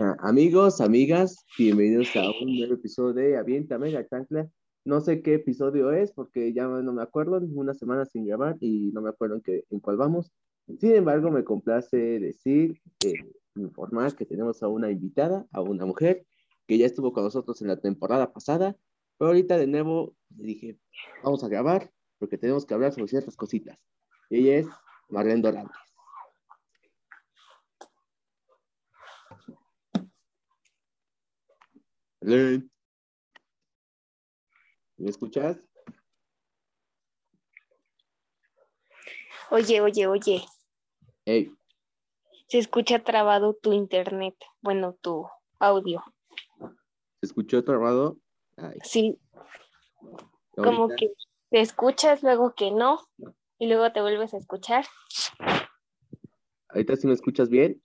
Ah, amigos, amigas, bienvenidos a un nuevo episodio de Aviéntame la chancla. No sé qué episodio es porque ya no me acuerdo, una semana sin grabar y no me acuerdo en, qué, en cuál vamos. Sin embargo, me complace decir, eh, informar que tenemos a una invitada, a una mujer que ya estuvo con nosotros en la temporada pasada, pero ahorita de nuevo le dije, vamos a grabar porque tenemos que hablar sobre ciertas cositas. Y ella es Marlene Dorantes. ¿Me escuchas? Oye, oye, oye, Hey, se escucha trabado tu internet, bueno, tu audio. ¿se escuchó trabado? Ay, Sí, como ahorita. que te escuchas, luego que no, y luego te vuelves a escuchar. ¿Ahorita sí me escuchas bien?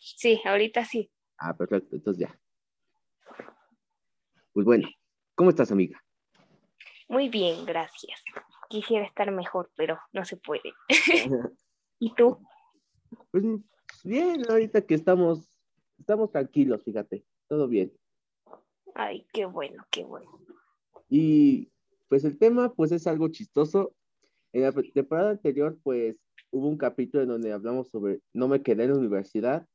Sí, ahorita sí. Ah, perfecto, entonces ya. Pues bueno, ¿cómo estás, amiga? Muy bien, gracias. Quisiera estar mejor, pero no se puede. ¿Y tú? Pues bien, ahorita que estamos, estamos tranquilos, fíjate, todo bien. Ay, qué bueno, qué bueno. Y pues el tema, pues es algo chistoso. En la temporada anterior, pues hubo un capítulo en donde hablamos sobre no me quedé en la universidad.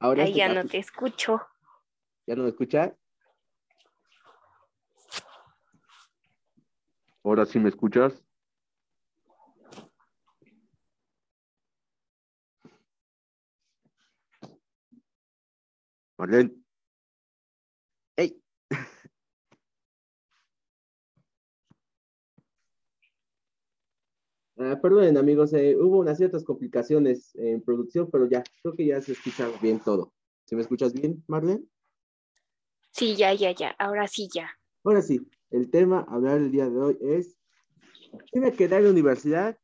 Ahora Ay, este ya no te escucho. ¿Ya no me escuchas? Ahora sí me escuchas. Marlene. ¡Ey! Ah, perdonen, amigos, eh, hubo unas ciertas complicaciones en producción, pero ya, creo que ya se escucha bien todo. ¿Se me escuchas bien, Marlene? Sí, ya, ya, ya. Ahora sí, ya. Ahora sí, el tema a hablar el día de hoy es, quedé en la universidad,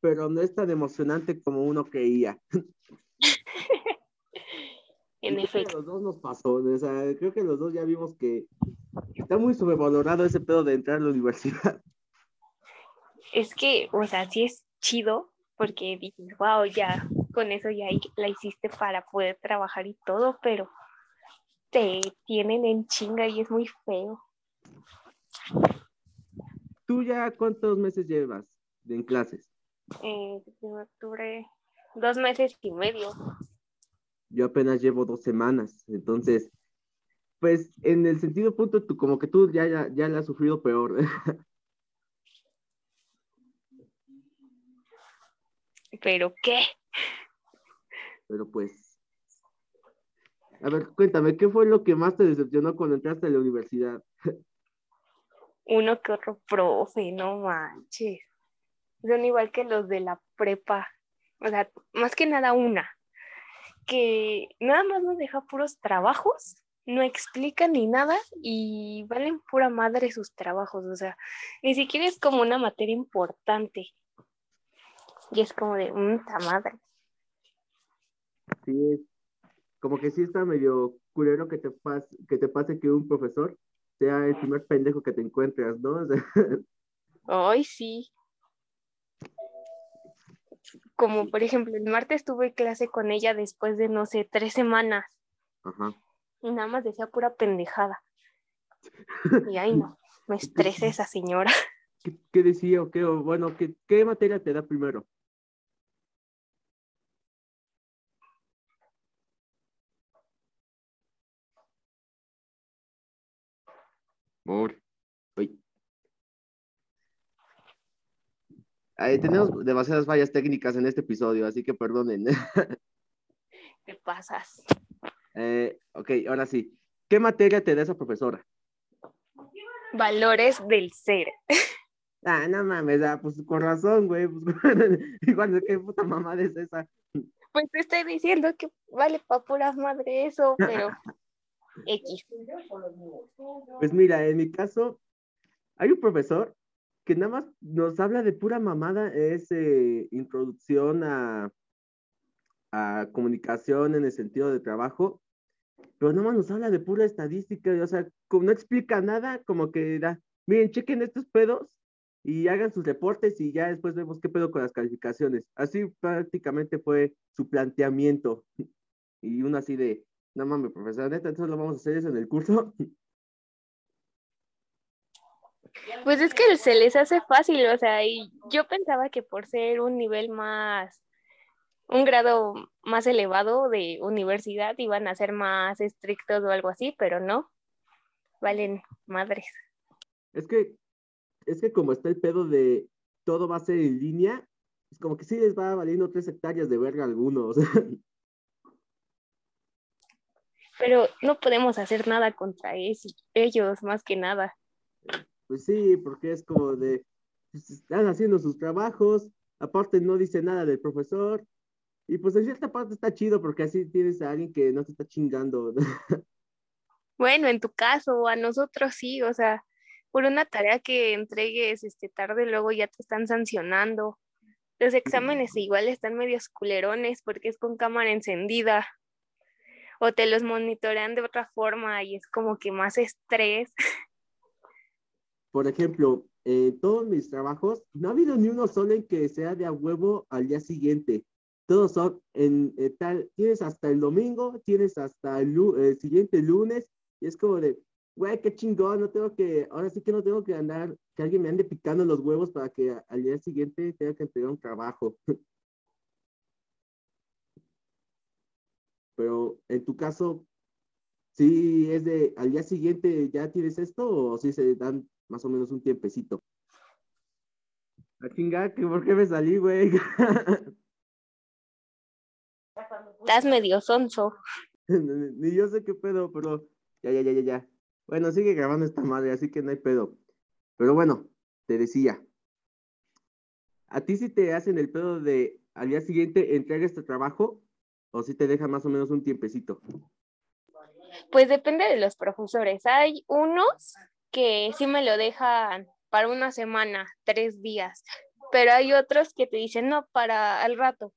pero no es tan emocionante como uno creía. En creo que efecto. los dos nos pasó, o sea, creo que los dos ya vimos que está muy sobrevalorado ese pedo de entrar a la universidad. Es que, o sea, sí es chido porque dices, wow, ya con eso ya la hiciste para poder trabajar y todo, pero te tienen en chinga y es muy feo. ¿Tú ya cuántos meses llevas en clases? Eh, septiembre, octubre, dos meses y medio. Yo apenas llevo dos semanas, entonces, pues en el sentido punto, tú como que tú ya, ya, ya la has sufrido peor. ¿Pero qué? Pero pues, a ver, cuéntame, ¿qué fue lo que más te decepcionó cuando entraste a la universidad? Uno que otro profe, no manches. Son igual que los de la prepa. O sea, más que nada una, que nada más nos deja puros trabajos, no explica ni nada y valen pura madre sus trabajos. O sea, ni siquiera es como una materia importante. Y es como de, ¡ta madre! Sí, es como que sí está medio culero que te, pas que te pase que un profesor sea el primer pendejo que te encuentras, ¿no? O sea, Ay, sí. Como por ejemplo, el martes tuve clase con ella después de, no sé, tres semanas. Ajá. Y nada más decía pura pendejada. Y ay, no, me estresa esa señora. ¿Qué, qué decía o qué? O, bueno, ¿qué, ¿qué materia te da primero? Ay, tenemos demasiadas fallas técnicas en este episodio, así que perdonen. ¿Qué pasas? Eh, ok, ahora sí. ¿Qué materia te da esa profesora? Valores del ser. Ah, no mames, ah, pues con razón, güey. Pues, igual de qué puta mamada es esa. Pues te estoy diciendo que vale pa' puras madre eso, pero X. Pues mira, en mi caso, hay un profesor que nada más nos habla de pura mamada, es eh, introducción a, a comunicación en el sentido de trabajo, pero nada más nos habla de pura estadística, y, o sea, como no explica nada, como que da, miren, chequen estos pedos, y hagan sus reportes y ya después vemos qué pedo con las calificaciones. Así prácticamente fue su planteamiento. Y uno así de, no mames, profesor, neta, entonces lo vamos a hacer eso en el curso. Pues es que se les hace fácil, o sea, y yo pensaba que por ser un nivel más, un grado más elevado de universidad iban a ser más estrictos o algo así, pero no, valen madres. Es que es que como está el pedo de todo va a ser en línea, es como que sí les va valiendo tres hectáreas de verga a algunos. Pero no podemos hacer nada contra ellos, más que nada. Pues sí, porque es como de, pues, están haciendo sus trabajos, aparte no dice nada del profesor, y pues en cierta parte está chido porque así tienes a alguien que no te está chingando. Bueno, en tu caso, a nosotros sí, o sea, por una tarea que entregues este, tarde, luego ya te están sancionando. Los exámenes igual están medios culerones porque es con cámara encendida o te los monitorean de otra forma y es como que más estrés. Por ejemplo, eh, todos mis trabajos, no ha habido ni uno solo en que sea de a huevo al día siguiente. Todos son en eh, tal, tienes hasta el domingo, tienes hasta el, el siguiente lunes, y es como de, güey, qué chingón, no tengo que, ahora sí que no tengo que andar, que alguien me ande picando los huevos para que al día siguiente tenga que entregar un trabajo. Pero en tu caso, ¿sí es de al día siguiente ya tienes esto o sí se dan más o menos un tiempecito? A chingar, ¿por qué me salí, güey? Estás medio sonso. Ni yo sé qué pedo, pero ya, ya, ya, ya, ya. Bueno, sigue grabando esta madre, así que no hay pedo. Pero bueno, te decía, ¿a ti si te hacen el pedo de al día siguiente entrega este trabajo o si te deja más o menos un tiempecito? Pues depende de los profesores. Hay unos que sí me lo dejan para una semana, tres días, pero hay otros que te dicen no, para al rato.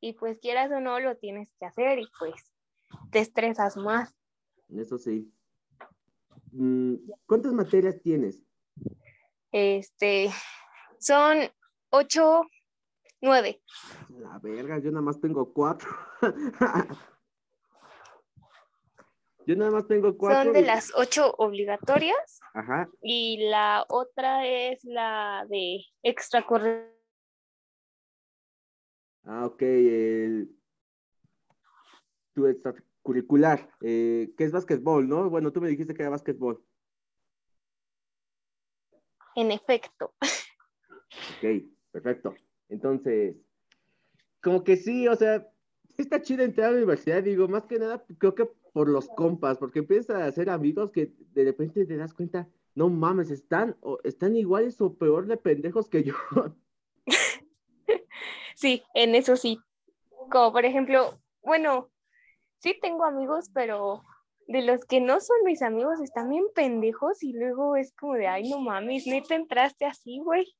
Y pues quieras o no, lo tienes que hacer y pues te estresas más. Eso sí. Mm, ¿Cuántas materias tienes? Este, son ocho, nueve. La verga, yo nada más tengo cuatro. yo nada más tengo cuatro. Son de las ocho obligatorias. Ajá. Y la otra es la de extracurricular. Ah, ok. El... Tu extra curricular, eh, que es básquetbol, ¿no? Bueno, tú me dijiste que era básquetbol. En efecto. Ok, perfecto. Entonces, como que sí, o sea, está chido entrar a la universidad, digo, más que nada, creo que por los compas, porque empiezas a hacer amigos que de repente te das cuenta, no mames, están, o, están iguales o peor de pendejos que yo. Sí, en eso sí. Como por ejemplo, bueno, sí tengo amigos, pero de los que no son mis amigos están bien pendejos y luego es como de, ay, no mames, neta entraste así, güey.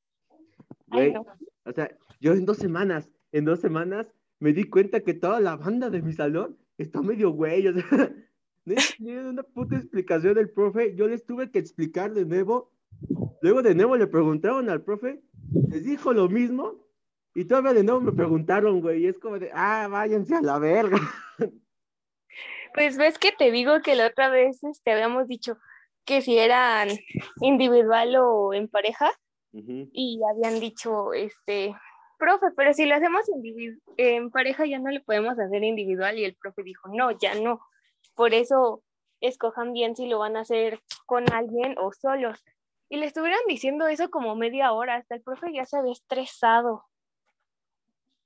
Güey, o sea, yo en dos semanas, en dos semanas me di cuenta que toda la banda de mi salón está medio güey, o sea, no tiene una puta explicación del profe, yo les tuve que explicar de nuevo, luego de nuevo le preguntaron al profe, les dijo lo mismo, y todavía de nuevo me preguntaron, güey, y es como de, ah, váyanse a la verga. Pues ves que te digo que la otra vez te este, habíamos dicho que si eran individual o en pareja y habían dicho, este, profe, pero si lo hacemos en pareja ya no le podemos hacer individual y el profe dijo, no, ya no. Por eso escojan bien si lo van a hacer con alguien o solos. Y le estuvieron diciendo eso como media hora, hasta el profe ya se había estresado.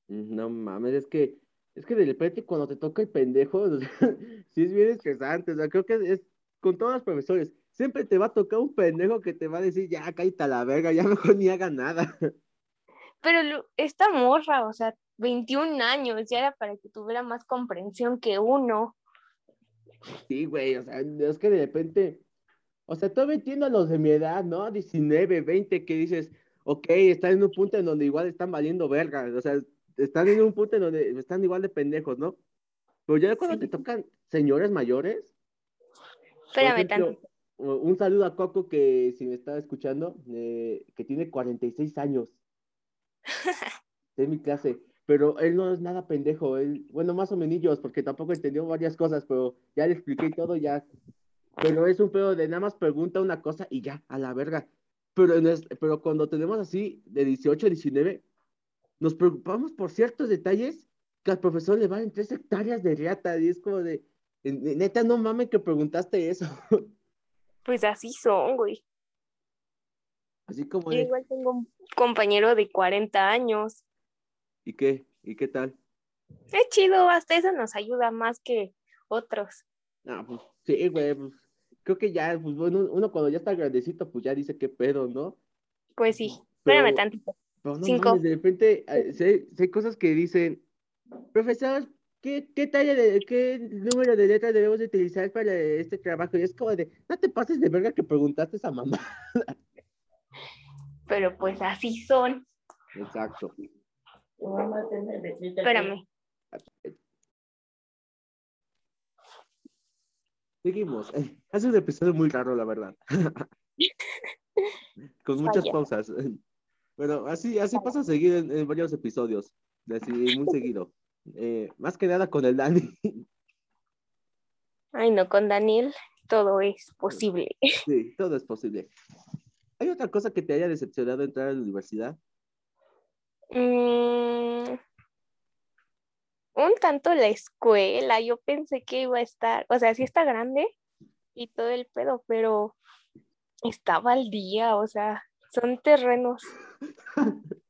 No mames, es que es que de repente cuando te toca el pendejo, sí es bien estresante, o sea, creo que es con todos los profesores, siempre te va a tocar un pendejo que te va a decir, ya, cállate a la verga, ya mejor ni haga nada. Pero esta morra, o sea, 21 años, ya era para que tuviera más comprensión que uno. Sí, güey, o sea, es que de repente, o sea, todavía entiendo a los de mi edad, ¿no? 19, 20, que dices, ok, están en un punto en donde igual están valiendo verga, o sea, están en un punto en donde están igual de pendejos, ¿no? Pero ya cuando te tocan señores mayores. Espérame tanto. Un saludo a Coco que si me está escuchando, eh, que tiene 46 años. de mi clase. Pero él no es nada pendejo, él, bueno, más o menos, porque tampoco entendió varias cosas, pero ya le expliqué todo, ya. Pero es un pedo de nada más pregunta una cosa y ya, a la verga. Pero, pero cuando tenemos así, de 18 a 19, nos preocupamos por ciertos detalles que al profesor le valen tres hectáreas de riata, y es como de, neta, no mames que preguntaste eso. Pues así son, güey. Así como. Yo igual tengo un compañero de 40 años. ¿Y qué? ¿Y qué tal? Es chido, hasta eso nos ayuda más que otros. Ah, pues sí, güey, pues creo que ya, pues bueno, uno cuando ya está grandecito, pues ya dice qué pedo, ¿no? Pues sí, espérame tantito. Pero no Cinco. de repente eh, sé, sé, cosas que dicen, profesor, ¿qué, qué talla de, qué número de letras debemos de utilizar para este trabajo? Y es como de, no te pases de verga que preguntaste a mamá. Pero pues así son. Exacto. Espérame. Seguimos. Hace un episodio muy raro, la verdad. Con muchas pausas. Bueno, así, así pasa a seguir en, varios episodios. Así, muy seguido. Eh, más que nada con el Dani. Ay, no, con Daniel todo es posible. Sí, todo es posible. ¿Hay otra cosa que te haya decepcionado entrar a la universidad? Mm, un tanto la escuela. Yo pensé que iba a estar, o sea, sí está grande y todo el pedo, pero estaba al día, o sea, son terrenos.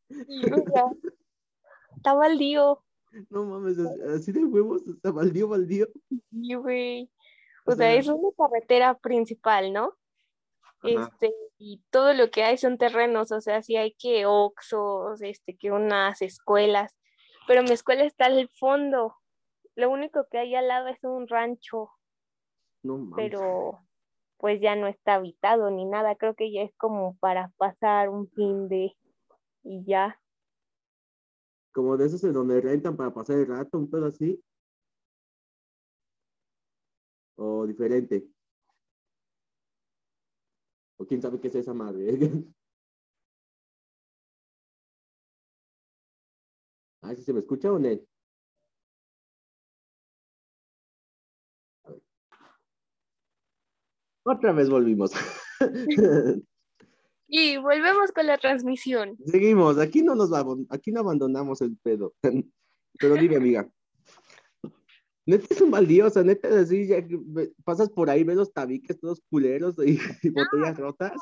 está baldío. No mames, así de huevos, está baldío, baldío. Sí, güey. O, sea, es una carretera principal, ¿no? Este, y todo lo que hay son terrenos, o sea, sí hay que oxos, este, que unas escuelas, pero mi escuela está al fondo. Lo único que hay al lado es un rancho. No mames. Pero pues ya no está habitado ni nada, creo que ya es como para pasar un fin de y ya. Como de esos en donde rentan para pasar el rato, un pedo así. O diferente. O quién sabe qué es esa madre. Ah, si se me escucha o no. Otra vez volvimos. Y volvemos con la transmisión. Seguimos, aquí no nos vamos, aquí no abandonamos el pedo. Pero dime, amiga. Neta es un baldío, o sea, neta así, ya pasas por ahí, ves los tabiques todos culeros y, botellas rotas.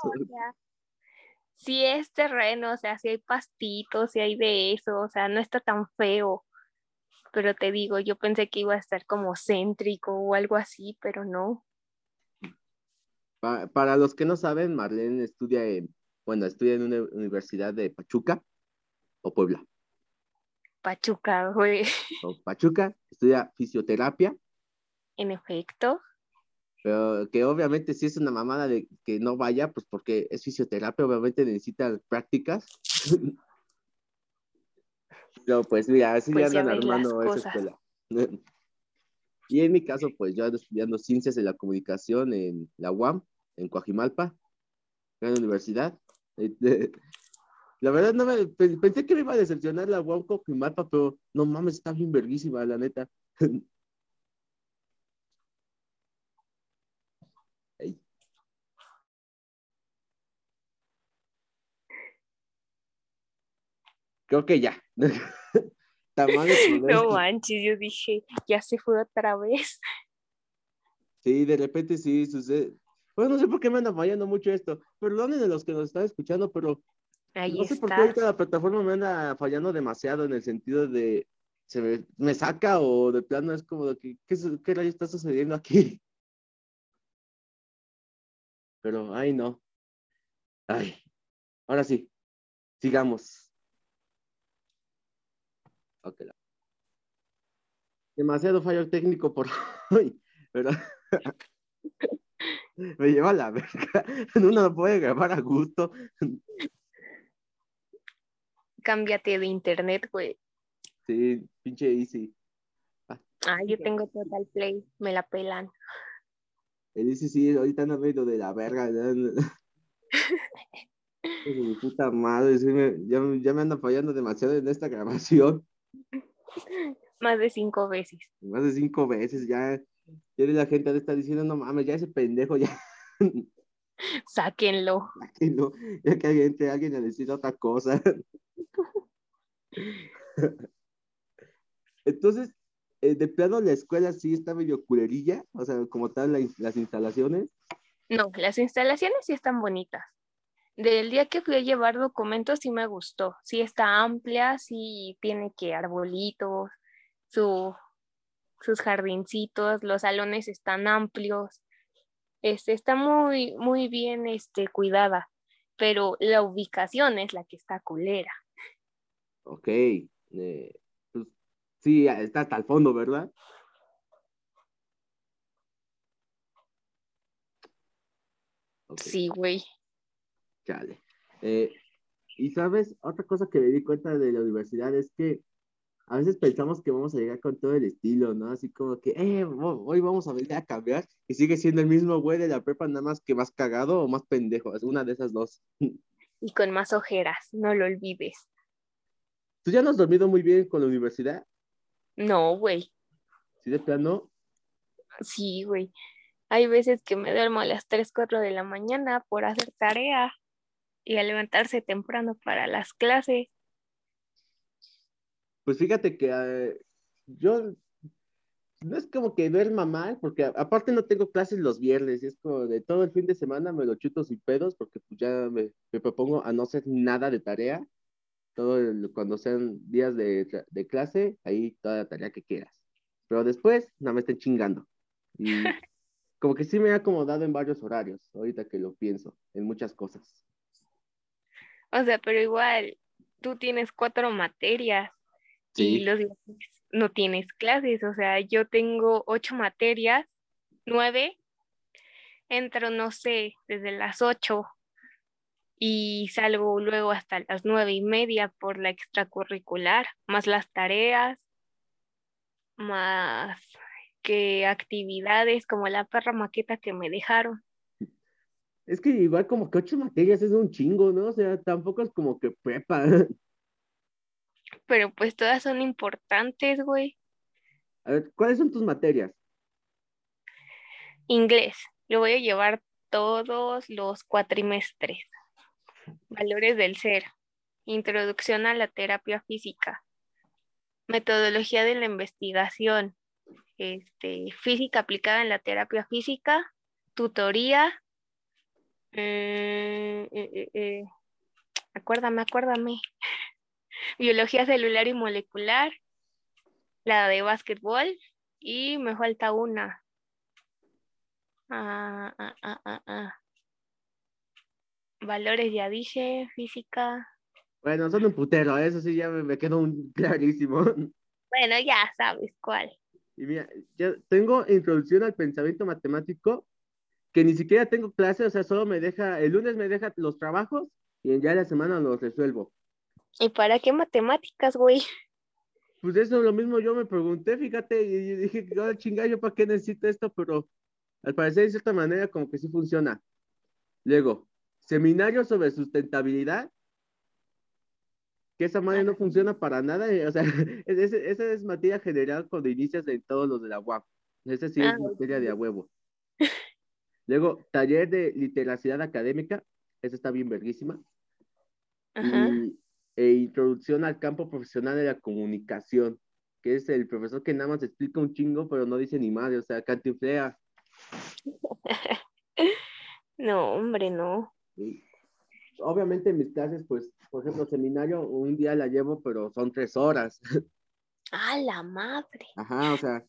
Sí es terreno, o sea, si hay pastitos, si hay de eso, o sea, no está tan feo. Pero te digo, yo pensé que iba a estar como céntrico o algo así, pero no para los que no saben, Marlene estudia en, bueno, estudia en una universidad de Pachuca o Puebla. Pachuca, güey. Pachuca, estudia fisioterapia. En efecto. Pero que obviamente si es una mamada de que no vaya, pues porque es fisioterapia, obviamente necesita prácticas. Pero pues mira, así pues ya andan armando esa escuela. Y en mi caso, pues yo ando estudiando ciencias de la comunicación en la UAM en Coajimalpa, en la universidad. Este, la verdad, no me, pensé que me iba a decepcionar la UAM Coajimalpa, pero no mames, está bien verguísima, la neta. Creo que ya. no manches, yo dije, ya se fue otra vez. Sí, de repente sí sucede. Pues no sé por qué me anda fallando mucho esto. Perdonen de los que nos están escuchando, pero no sé por qué ahorita la plataforma me anda fallando demasiado en el sentido de se me, saca o de plano es como de que qué, qué rayo está sucediendo aquí. Pero ay no. Ay. Ahora sí. Sigamos. Ok. Demasiado fallo técnico por hoy. Pero me lleva la verga. Uno no puede grabar a gusto. Cámbiate de internet, güey. Sí, pinche easy. Ah, yo tengo Total Play, me la pelan. Él dice, sí, ahorita no veo de la verga. mi puta madre, ya, ya, me anda fallando demasiado en esta grabación. Más de cinco veces. Más de cinco veces, ya. Ya la gente le está diciendo, no mames, ya ese pendejo, ya. Sáquenlo. Sáquenlo, ya que alguien, alguien le decida otra cosa. Entonces, eh, de plano la escuela sí está medio culerilla, o sea, como tal las instalaciones. No, las instalaciones sí están bonitas. Del día que fui a llevar documentos sí me gustó. Sí está amplia, sí tiene que arbolitos, su, sus jardincitos, los salones están amplios. Este, está muy, muy bien este, cuidada, pero la ubicación es la que está culera. Ok. Eh, pues, sí, está hasta el fondo, ¿verdad? Sí, güey. Chale. Eh, y sabes, otra cosa que me di cuenta de la universidad es que a veces pensamos que vamos a llegar con todo el estilo, ¿no? Así como que, eh, hoy vamos a venir a cambiar y sigue siendo el mismo güey de la prepa, nada más que más cagado o más pendejo, es una de esas dos. Y con más ojeras, no lo olvides. ¿Tú ya no has dormido muy bien con la universidad? No, güey. ¿Sí de plano? Sí, güey. Hay veces que me duermo a las 3, 4 de la mañana por hacer tarea y a levantarse temprano para las clases. Pues fíjate que eh, yo no es como que duerma mal, porque aparte no tengo clases los viernes, y es como de todo el fin de semana me lo chuto sin pedos, porque pues ya me, propongo a no hacer nada de tarea, todo cuando sean días de, de, clase, ahí toda la tarea que quieras. Pero después, no me estén chingando. Y como que sí me he acomodado en varios horarios, ahorita que lo pienso, en muchas cosas. O sea, pero igual, tú tienes cuatro materias y los no tienes clases. O sea, yo tengo ocho materias, nueve, entro, no sé, desde las ocho y salgo luego hasta las nueve y media por la extracurricular, más las tareas, más que actividades como la perra maqueta que me dejaron. Es que igual como que ocho materias es un chingo, ¿no? O sea, tampoco es como que prepa. Pero pues todas son importantes, güey. A ver, ¿cuáles son tus materias? Inglés. Lo voy a llevar todos los cuatrimestres. Valores del ser. Introducción a la terapia física. Metodología de la investigación. Este, física aplicada en la terapia física. Tutoría eh, eh, eh, acuérdame, acuérdame. Biología celular y molecular, la de básquetbol y me falta una. Ah, ah, ah, Valores ya dije, física. Bueno, son un putero, eso sí ya me, quedó un clarísimo. Bueno, ya sabes cuál. Y mira, ya tengo introducción al pensamiento matemático que ni siquiera tengo clase, o sea, solo me deja, el lunes me deja los trabajos y ya la semana los resuelvo. ¿Y para qué matemáticas, güey? Pues eso es lo mismo yo me pregunté, fíjate, y dije, oh, chingada, ¿yo para qué necesito esto? Pero al parecer de cierta manera como que sí funciona. Luego, seminario sobre sustentabilidad, que esa madre no funciona para nada, o sea, esa es materia general cuando inicias en todos los de la UAP. Esa sí es ah, materia de a huevo. Luego, taller de literacidad académica, esa está bien verguísima. Y, e introducción al campo profesional de la comunicación, que es el profesor que nada más explica un chingo, pero no dice ni madre, o sea, cantiflea. no, hombre, no. Obviamente en mis clases, pues, por ejemplo, seminario, un día la llevo, pero son tres horas. ¡Ah, la madre! Ajá, o sea,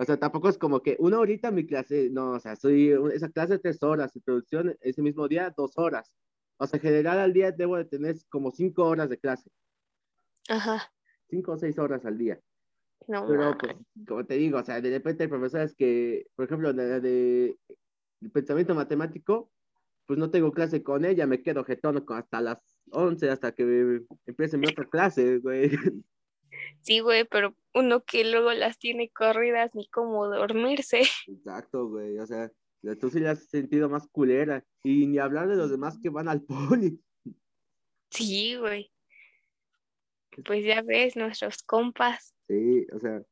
o sea, tampoco es como que una horita mi clase, no, o sea, soy esa clase tres horas, introducción ese mismo día dos horas. O sea, en general al día debo de tener como cinco horas de clase. Ajá. Cinco o seis horas al día. No, Pero, pues, como te digo, o sea, de repente hay profesores que, por ejemplo, de, de, pensamiento matemático, pues no tengo clase con ella, me quedo jetón hasta las once, hasta que empiece mi otra clase, güey. Sí, güey, pero uno que luego las tiene corridas ni cómo dormirse. Exacto, güey, o sea, Tú sí le has sentido más culera. Y ni hablar de los demás que van al poli. Sí, güey. Pues ya ves, nuestros compas. Sí, o sea.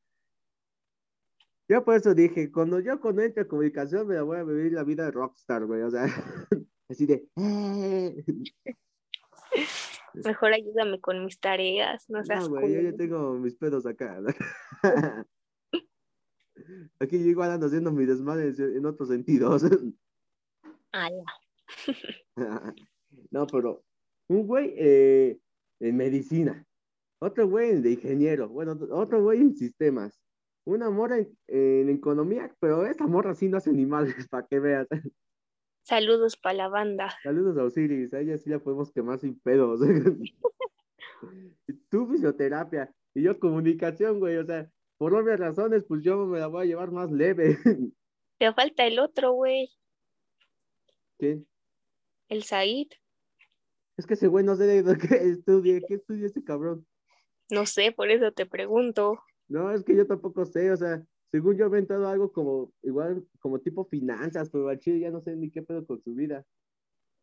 Yo por eso dije, cuando yo cuando entre comunicación me la voy a vivir la vida de rockstar, güey. O sea, así de. Eh". Mejor ayúdame con mis tareas, no seas No, güey, yo ya tengo mis pedos acá. Aquí yo igual ando haciendo mi desmadre en otros sentidos. Ah, no, pero un güey eh, en medicina, otro güey de ingeniero, bueno, otro güey en sistemas, una morra en, economía, pero esta morra sí no hace ni madres, para que veas. Saludos para la banda. Saludos a Osiris, a ella sí la podemos quemar sin pedos. Tú fisioterapia y yo comunicación, güey, o sea, por obvias razones, pues yo me la voy a llevar más leve. Te falta el otro, güey. ¿Quién? El Said. Es que ese güey no sé de qué estudia, qué estudia ese cabrón. No sé, por eso te pregunto. No, es que yo tampoco sé, o sea, según yo he inventado algo como, igual, como tipo finanzas, pero al chile ya no sé ni qué pedo con su vida.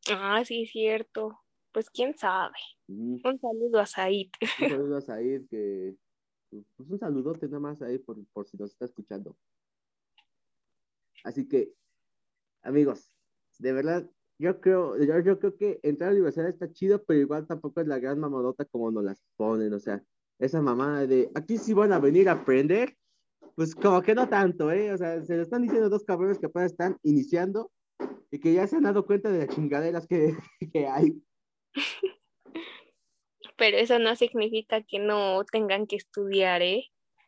Ah, sí, cierto. Pues quién sabe. Un saludo a Said. Un saludo a Said, que pues un saludote nada más ahí por, si nos está escuchando. Así que, amigos, de verdad, yo creo, yo, creo que entrar a la universidad está chido, pero igual tampoco es la gran mamadota como nos las ponen, o sea, esa mamada de aquí sí van a venir a aprender, pues como que no tanto, ¿eh? O sea, se lo están diciendo dos cabrones que apenas están iniciando y que ya se han dado cuenta de las chingaderas que, que hay pero eso no significa que no tengan que estudiar, ¿eh?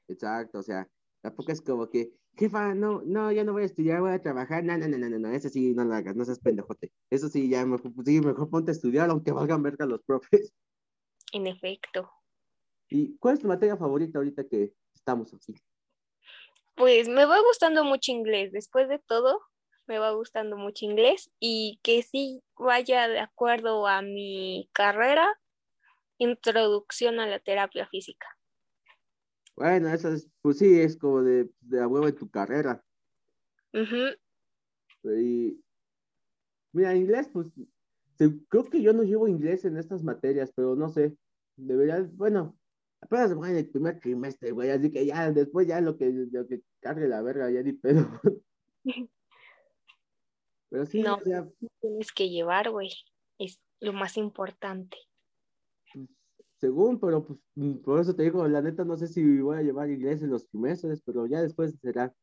Exacto, o sea, tampoco es como que, jefa, no, no, ya no voy a estudiar, voy a trabajar, no, no, no, no, no, eso sí, no lo hagas, no seas pendejote. Eso sí, ya mejor, sí, mejor ponte a estudiar, aunque valgan verga los profes. En efecto. ¿Y cuál es tu materia favorita ahorita que estamos aquí? Pues me va gustando mucho inglés, después de todo, me va gustando mucho inglés y que sí vaya de acuerdo a mi carrera, Introducción a la terapia física. Bueno, eso es, pues sí, es como de, de a huevo en tu carrera. y, mira, inglés, pues creo que yo no llevo inglés en estas materias, pero no sé. Debería, bueno, apenas voy en el primer trimestre, güey, así que ya después ya lo que, lo que cargue la verga, ya ni pedo. pero sí, no, tienes que llevar, güey, es lo más importante según, pero pues mm, por eso te digo, la neta no sé si voy a llevar inglés en los meses, pero ya después será,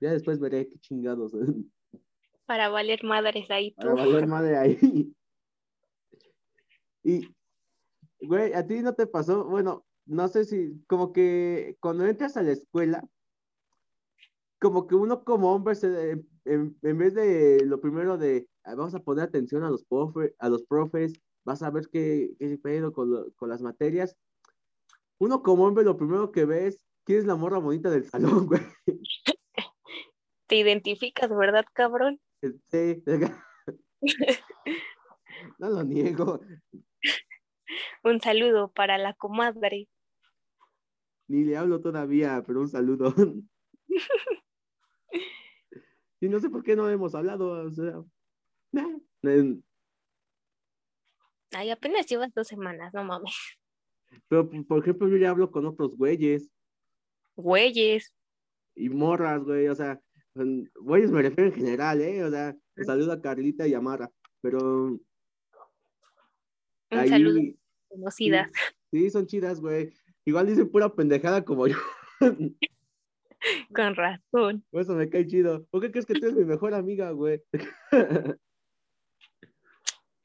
ya después veré qué chingados. Para valer madres ahí. Para valer madre ahí. Y, güey, a ti no te pasó, bueno, no sé si, como que cuando entras a la escuela, como que uno como hombre, se, en, vez de lo primero de, ah, vamos a poner atención a los, profe, a los profes, vas a ver qué, qué pedo con, con, las materias. Uno como hombre lo primero que ves, ¿quién es la morra bonita del salón, güey? Te identificas, ¿verdad, cabrón? Sí. no lo niego. Un saludo para la comadre. Ni le hablo todavía, pero un saludo. y no sé por qué no hemos hablado, o sea, Ay, apenas llevas dos semanas, no mames. Pero, por ejemplo, yo ya hablo con otros güeyes. Güeyes. Y morras, güey, o sea, güeyes me refiero en general, ¿eh? O sea, un saludo a Carlita y a Mara, pero... Un saludo conocidas. Sí, son chidas, güey. Igual dicen pura pendejada como yo. Con razón. Por eso me cae chido. ¿Por qué crees que tú eres mi mejor amiga, güey?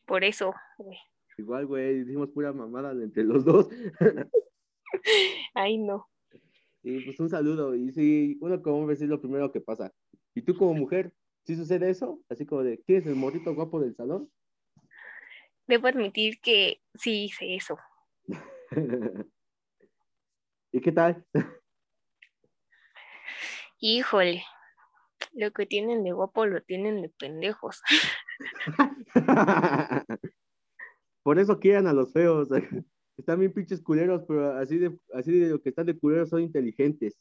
Por eso, güey. Igual, güey, hicimos pura mamada entre los dos. Ay, no. Y pues un saludo. Y sí, uno como hombre es lo primero que pasa. ¿Y tú como mujer, sí sucede eso? Así como de, ¿quién es el morrito guapo del salón? Debo admitir que sí hice eso. ¿Y qué tal? Híjole, lo que tienen de guapo lo tienen de pendejos. Por eso quieran a los feos. Están bien pinches culeros, pero así de, así de lo que están de culeros son inteligentes.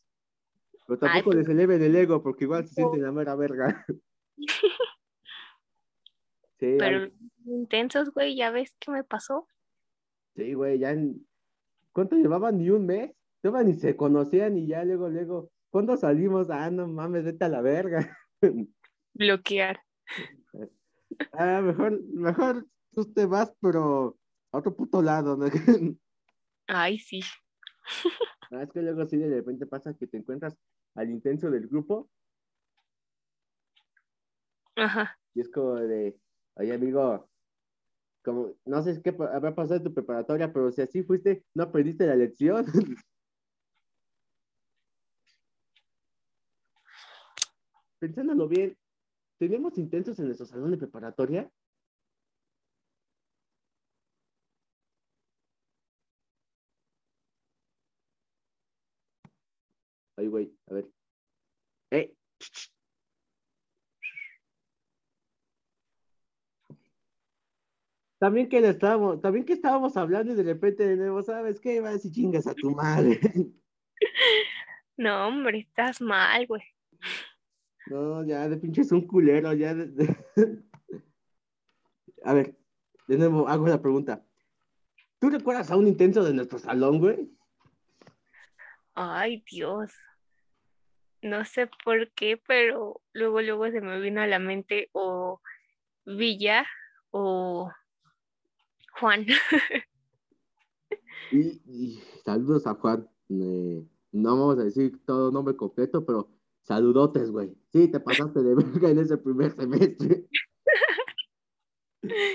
Pero tampoco les pues eleven el ego, porque igual se sienten la mera verga. Sí, Pero intensos, güey, ¿ya ves qué me pasó? sí, güey, ya en... ¿Cuánto llevaban? ¿Ni un mes? Todavía ni se conocían y ya luego, luego, ¿cuándo salimos? Ah, no mames, vete a la verga. Bloquear. Ah, mejor, mejor tú te vas, pero a otro puto lado, ¿no? Ay, sí. Ah, es que luego sí de repente pasa que te encuentras al intenso del grupo Ajá. y es como de, oye amigo, como, no sé qué habrá pasado en tu preparatoria, pero si así fuiste, no aprendiste la lección. Pensándolo bien, ¿teníamos intensos en nuestro salón de preparatoria? A ver. ¡Eh! También que le estábamos, también que estábamos hablando y de repente de nuevo, ¿sabes qué? Va a decir chingas a tu madre. No, hombre, estás mal, güey. No, ya de pinche es un culero, ya de- de- A ver, de nuevo hago la pregunta. ¿Tú recuerdas a un intenso de nuestro salón, güey? Ay, Dios. No sé por qué, pero luego, luego se me vino a la mente o Villa o Juan. Y, saludos a Juan. Eh, no vamos a decir todo nombre completo, pero saludotes, güey. Sí, te pasaste de verga en ese primer semestre.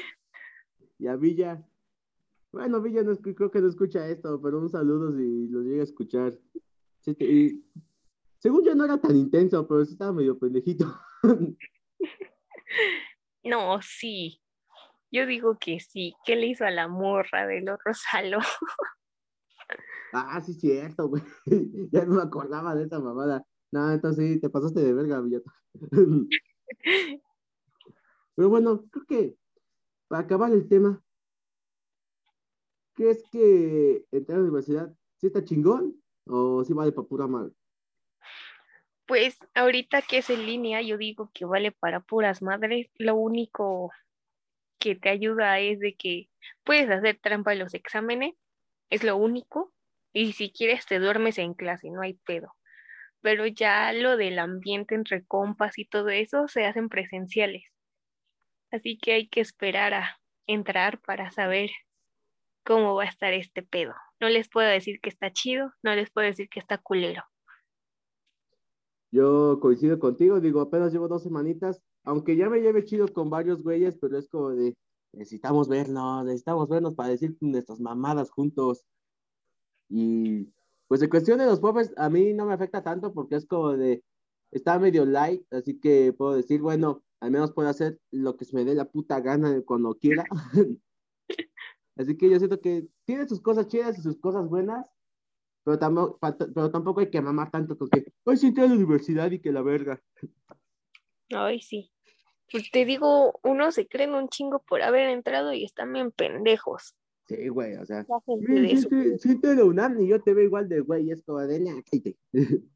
Y a Villa. Bueno, Villa no, creo que no escucha esto, pero un saludo si lo llega a escuchar. Sí, te- según yo no era tan intenso, pero sí estaba medio pendejito. No, sí. Yo digo que sí. ¿Qué le hizo a la morra del otro salón? ah, sí, cierto, güey. Ya no me acordaba de esa mamada. No, entonces sí, te pasaste de verga, Villata. Pero bueno, creo que para acabar el tema, ¿crees que entrar a la universidad sí está chingón o sí vale para pura madre? Pues ahorita que es en línea, yo digo que vale para puras madres. Lo único que te ayuda es de que puedes hacer trampa en los exámenes, es lo único. Y si quieres te duermes en clase, no hay pedo. Pero ya lo del ambiente entre compas y todo eso se hacen presenciales. Así que hay que esperar a entrar para saber cómo va a estar este pedo. No les puedo decir que está chido, no les puedo decir que está culero. Yo coincido contigo, digo, apenas llevo dos semanitas, aunque ya me lleve chido con varios güeyes, pero es como de, necesitamos vernos, necesitamos vernos para decir nuestras mamadas juntos. Y pues en cuestión de los profes, a mí no me afecta tanto porque es como de, está medio light, así que puedo decir, bueno, al menos puedo hacer lo que se me dé la puta gana cuando quiera. así que yo siento que tiene sus cosas chidas y sus cosas buenas, pero tampoco, pero tampoco hay que mamar tanto porque hoy sí entré a la universidad y que la verga. Ay, sí. Pues te digo, uno se creen un chingo por haber entrado y están bien pendejos. Sí, güey, o sea, sí, sí, sí, te lo UNAM y yo te veo igual de güey, es como de.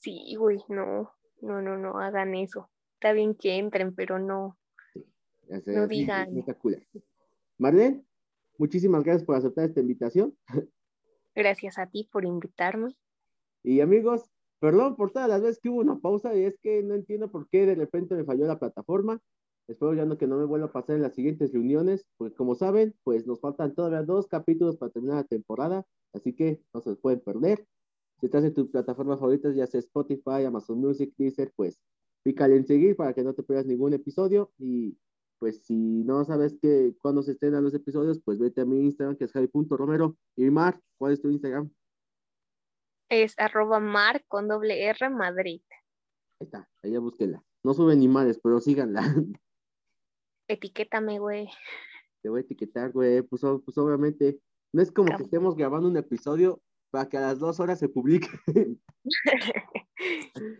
Sí, güey, no, no, no, no hagan eso. Está bien que entren, pero no. O sea, No digan. Marlene, muchísimas gracias por aceptar esta invitación. Gracias a ti por invitarme. Y amigos, perdón por todas las veces que hubo una pausa y es que no entiendo por qué de repente me falló la plataforma. Espero ya no que no me vuelva a pasar en las siguientes reuniones, porque como saben, pues nos faltan todavía dos capítulos para terminar la temporada, así que no se los pueden perder. Si estás en tu plataforma favorita, ya sea Spotify, Amazon Music, Deezer, pues pícale en seguir para que no te pierdas ningún episodio y pues si no sabes que cuando se estrenan los episodios, pues vete a mi Instagram que es javi.romero y Mar, ¿cuál es tu Instagram? Es arroba mar con doble R Madrid. Ahí está, allá búsquenla. No suben ni madres, pero síganla. Etiquétame, güey. Te voy a etiquetar, güey. Pues, pues obviamente, no es como que estemos grabando un episodio para que a las dos horas se publique.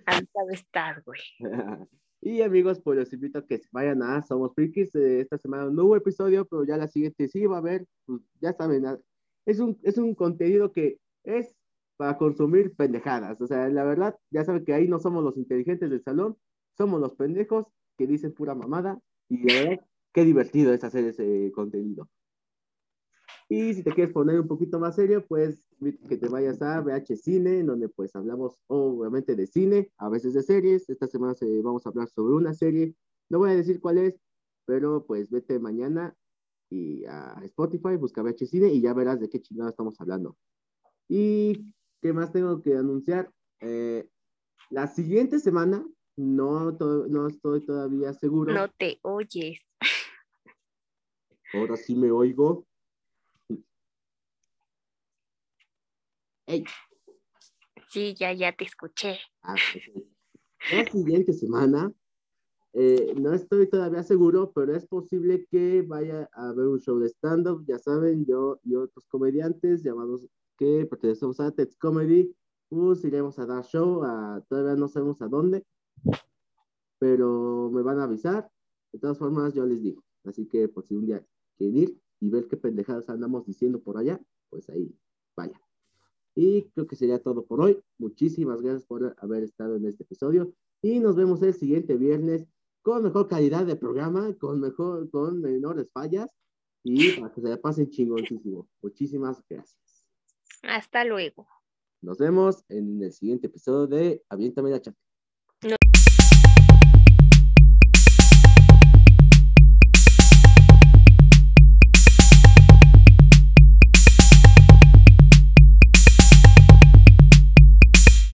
Avisado estás, güey. y amigos, pues los invito a que vayan a Somos Frikis. Eh, esta semana no hubo episodio, pero ya la siguiente sí va a haber. Pues ya saben, ah, es un, es un contenido que es para consumir pendejadas. O sea, la verdad, ya saben que ahí no somos los inteligentes del salón, somos los pendejos que dicen pura mamada y la verdad, qué divertido es hacer ese contenido. Y si te quieres poner un poquito más serio, pues que te vayas a VH Cine, en donde pues hablamos obviamente de cine, a veces de series. Esta semana vamos a hablar sobre una serie. No voy a decir cuál es, pero pues vete mañana y a Spotify, busca VH Cine y ya verás de qué chingado estamos hablando. Y qué más tengo que anunciar. Eh, la siguiente semana, no, no estoy todavía seguro. No te oyes. Ahora sí me oigo. Sí, ya, ya te escuché. Ah, la siguiente semana, eh, no estoy todavía seguro, pero es posible que vaya a haber un show de stand-up. Ya saben, yo y otros comediantes llamados que pertenecemos a Tets Comedy, pues iremos a dar show, a, todavía no sabemos a dónde, pero me van a avisar. De todas formas, yo les digo. Así que por si un día quieren ir y ver qué pendejadas andamos diciendo por allá, pues ahí vaya. Y creo que sería todo por hoy. Muchísimas gracias por haber estado en este episodio. Y nos vemos el siguiente viernes con mejor calidad de programa, con mejor, con menores fallas y para que se la pasen chingoncísimo. Muchísimas gracias. Hasta luego. Nos vemos en el siguiente episodio de Aviéntame la chata.